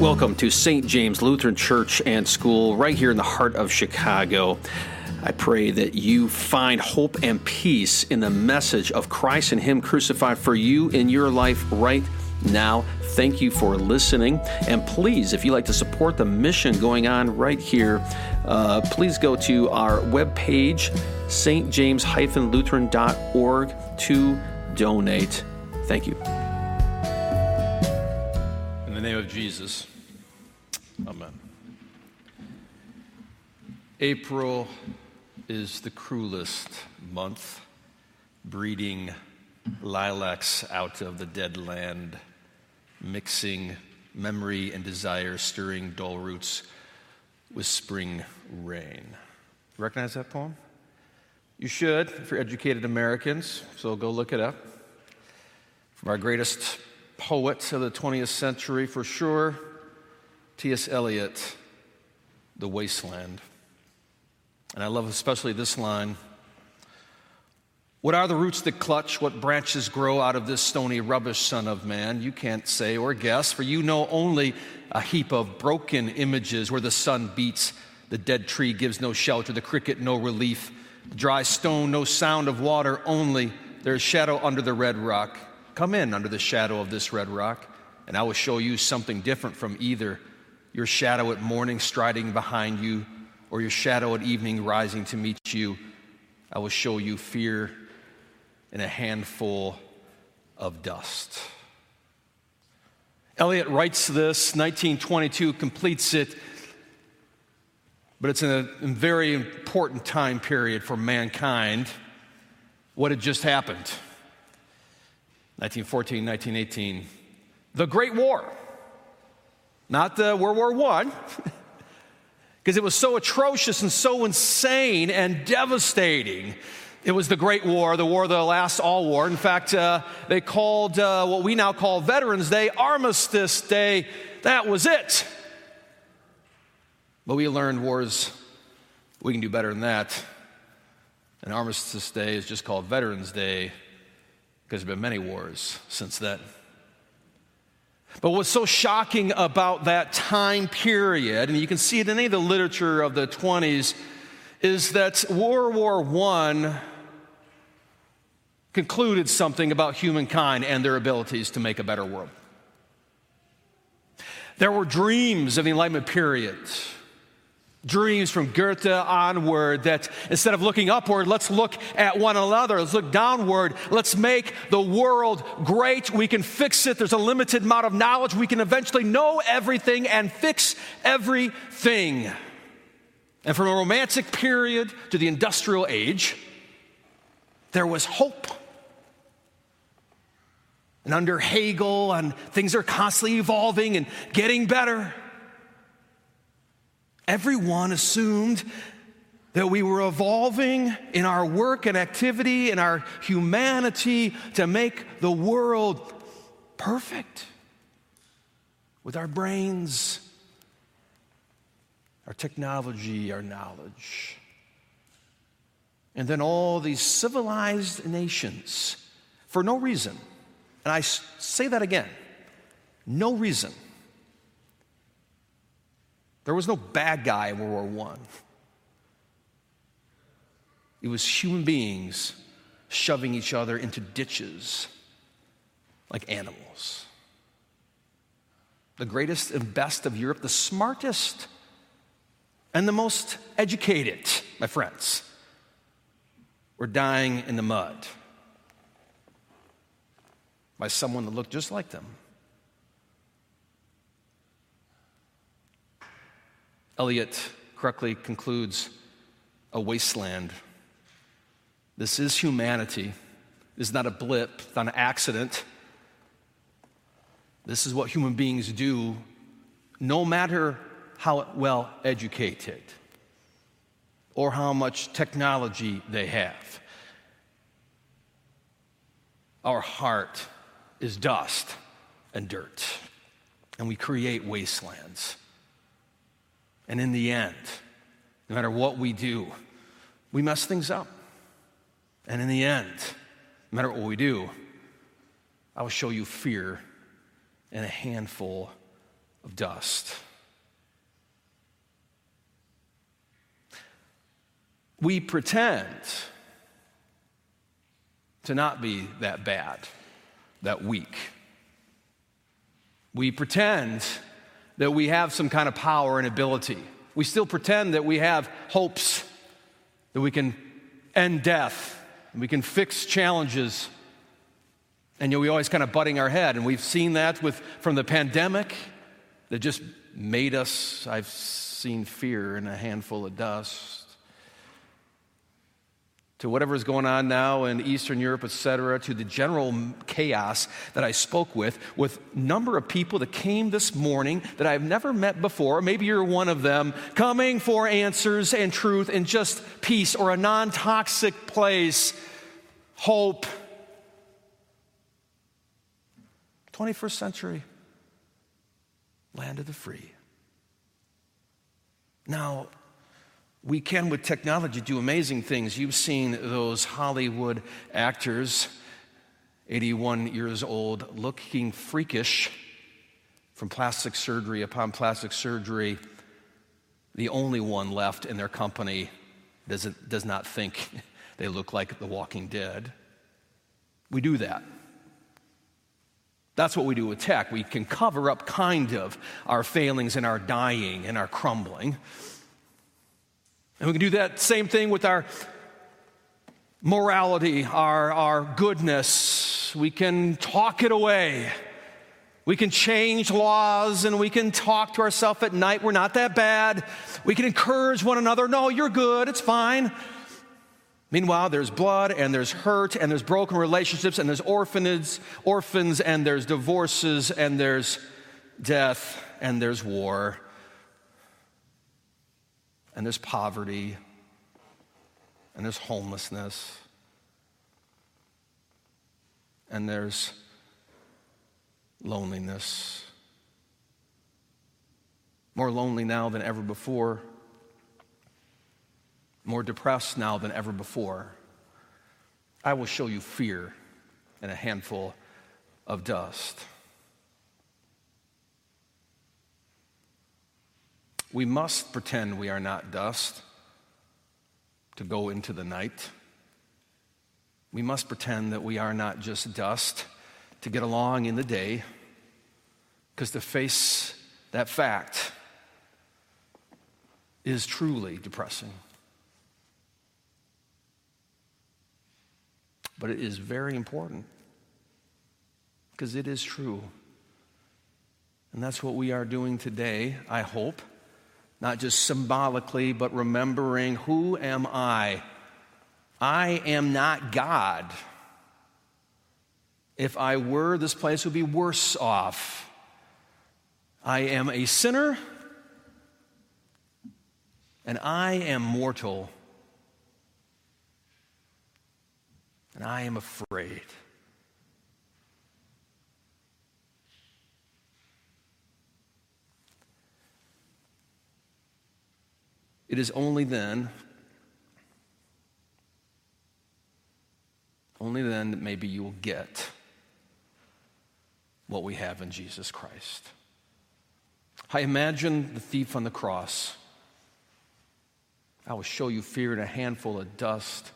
Welcome to St. James Lutheran Church and School, right here in the heart of Chicago. I pray that you find hope and peace in the message of Christ and Him crucified for you in your life right now. Thank you for listening. And please, if you'd like to support the mission going on right here, uh, please go to our webpage, stjames-lutheran.org, to donate. Thank you. Jesus. Amen. April is the cruelest month, breeding lilacs out of the dead land, mixing memory and desire, stirring dull roots with spring rain. Recognize that poem? You should, if you're educated Americans, so go look it up. From our greatest poet of the 20th century, for sure, T.S. Eliot, The Wasteland. And I love especially this line What are the roots that clutch? What branches grow out of this stony rubbish, Son of Man? You can't say or guess, for you know only a heap of broken images where the sun beats, the dead tree gives no shelter, the cricket no relief, the dry stone no sound of water, only there is shadow under the red rock. Come in under the shadow of this red rock, and I will show you something different from either your shadow at morning striding behind you, or your shadow at evening rising to meet you. I will show you fear in a handful of dust. Eliot writes this, 1922, completes it, but it's in a very important time period for mankind. What had just happened? 1914, 1918, the Great War not the World War I, because it was so atrocious and so insane and devastating. It was the Great War, the war that lasts all war. In fact, uh, they called uh, what we now call Veterans Day Armistice Day. That was it. But we learned wars, we can do better than that. And Armistice Day is just called Veterans Day because there have been many wars since then. But what's so shocking about that time period, and you can see it in any of the literature of the 20s, is that World War I concluded something about humankind and their abilities to make a better world. There were dreams of the Enlightenment period dreams from Goethe onward that instead of looking upward, let's look at one another. Let's look downward. Let's make the world great. We can fix it. There's a limited amount of knowledge. We can eventually know everything and fix everything. And from a romantic period to the industrial age, there was hope. And under Hegel, and things are constantly evolving and getting better. Everyone assumed that we were evolving in our work and activity, in our humanity to make the world perfect with our brains, our technology, our knowledge. And then all these civilized nations, for no reason, and I say that again, no reason there was no bad guy in World War I. It was human beings shoving each other into ditches like animals. The greatest and best of Europe, the smartest and the most educated, my friends, were dying in the mud by someone that looked just like them. Eliot correctly concludes a wasteland. This is humanity. This is not a blip, it's not an accident. This is what human beings do, no matter how well educated or how much technology they have. Our heart is dust and dirt, and we create wastelands. And in the end, no matter what we do, we mess things up. And in the end, no matter what we do, I will show you fear and a handful of dust. We pretend to not be that bad, that weak. We pretend that we have some kind of power and ability. We still pretend that we have hopes, that we can end death, we can fix challenges. And know, we always kind of butting our head, and we've seen that with from the pandemic that just made us. I've seen fear in a handful of dust to whatever is going on now in Eastern Europe, et cetera, to the general chaos that I spoke with, with number of people that came this morning that I've never met before. Maybe you're one of them, coming for answers and truth and just peace or a non toxic place, hope. 21st century, land of the free. Now, we can, with technology, do amazing things. You've seen those Hollywood actors, 81 years old, looking freakish from plastic surgery upon plastic surgery. The only one left in their company does, does not think they look like the walking dead. We do that. That's what we do with tech. We can cover up kind of our failings and our dying and our crumbling. And we can do that same thing with our morality, our, our goodness. We can talk it away. We can change laws and we can talk to ourselves at night. We're not that bad. We can encourage one another. No, you're good. It's fine. Meanwhile, there's blood and there's hurt and there's broken relationships and there's orphanages, orphans and there's divorces and there's death and there's war and there's poverty, and there's homelessness, and there's loneliness. More lonely now than ever before, more depressed now than ever before. I will show you fear and a handful of dust. We must pretend we are not dust to go into the night. We must pretend that we are not just dust to get along in the day, because to face that fact is truly depressing. But it is very important because it is true. And that's what we are doing today, I hope not just symbolically, but remembering who am I? I am not God. If I were, this place would be worse off. I am a sinner, and I am mortal, and I am afraid. It is only then, only then that maybe you will get what we have in Jesus Christ. I imagine the thief on the cross. I will show you fear in a handful of dust.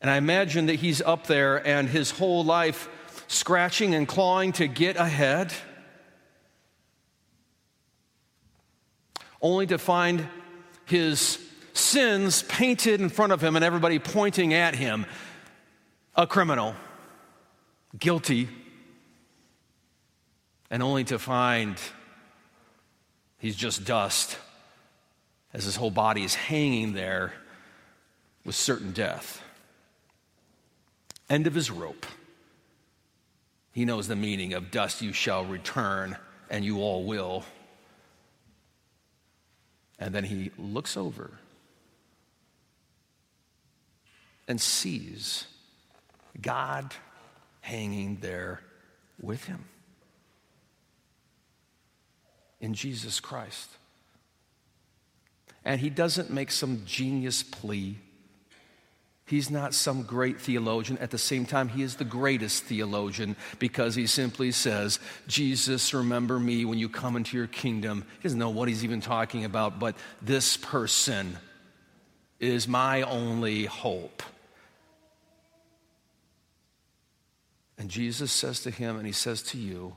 And I imagine that he's up there and his whole life scratching and clawing to get ahead. Only to find his sins painted in front of him and everybody pointing at him. A criminal, guilty, and only to find he's just dust as his whole body is hanging there with certain death. End of his rope. He knows the meaning of dust you shall return, and you all will. And then he looks over and sees God hanging there with him in Jesus Christ. And he doesn't make some genius plea. He's not some great theologian. At the same time, he is the greatest theologian because he simply says, Jesus, remember me when you come into your kingdom. He doesn't know what he's even talking about, but this person is my only hope. And Jesus says to him, and he says to you,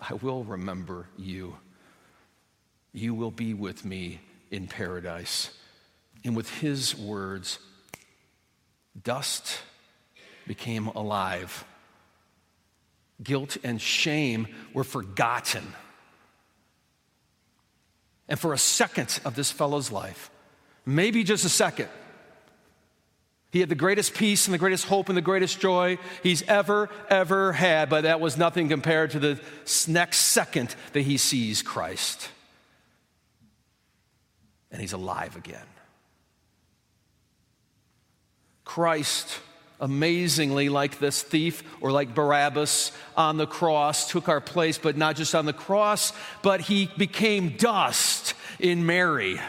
I will remember you. You will be with me in paradise. And with his words, dust became alive. Guilt and shame were forgotten. And for a second of this fellow's life, maybe just a second, he had the greatest peace and the greatest hope and the greatest joy he's ever, ever had, but that was nothing compared to the next second that he sees Christ. And he's alive again. Christ, amazingly, like this thief or like Barabbas on the cross, took our place, but not just on the cross, but he became dust in Mary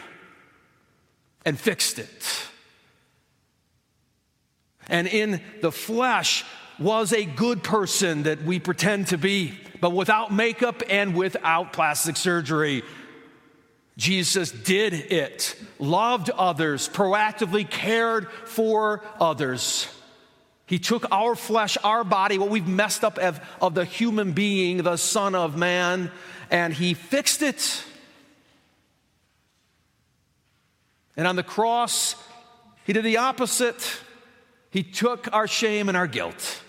and fixed it. And in the flesh was a good person that we pretend to be, but without makeup and without plastic surgery. Jesus did it, loved others, proactively cared for others. He took our flesh, our body, what we've messed up of, of the human being, the Son of Man, and He fixed it. And on the cross, He did the opposite. He took our shame and our guilt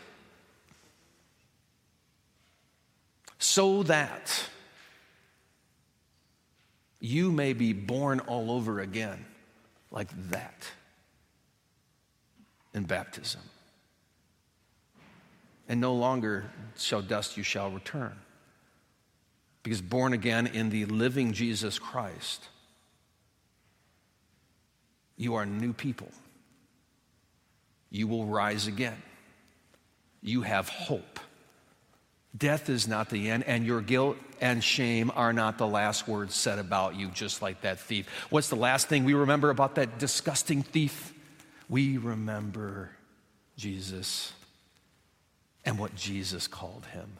so that you may be born all over again like that in baptism. And no longer shall dust you shall return. Because born again in the living Jesus Christ, you are new people. You will rise again. You have hope. Death is not the end, and your guilt and shame are not the last words said about you, just like that thief. What's the last thing we remember about that disgusting thief? We remember Jesus and what Jesus called him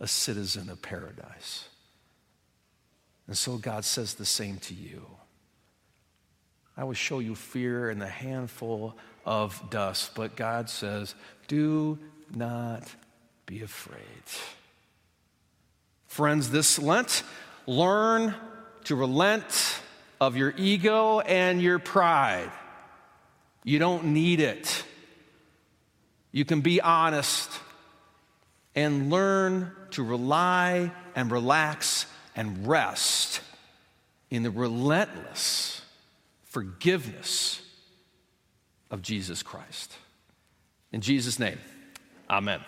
a citizen of paradise. And so God says the same to you. I will show you fear and the handful of dust, but God says, do not be afraid. Friends, this Lent, learn to relent of your ego and your pride. You don't need it. You can be honest and learn to rely and relax and rest in the relentless forgiveness of Jesus Christ. In Jesus' name, amen.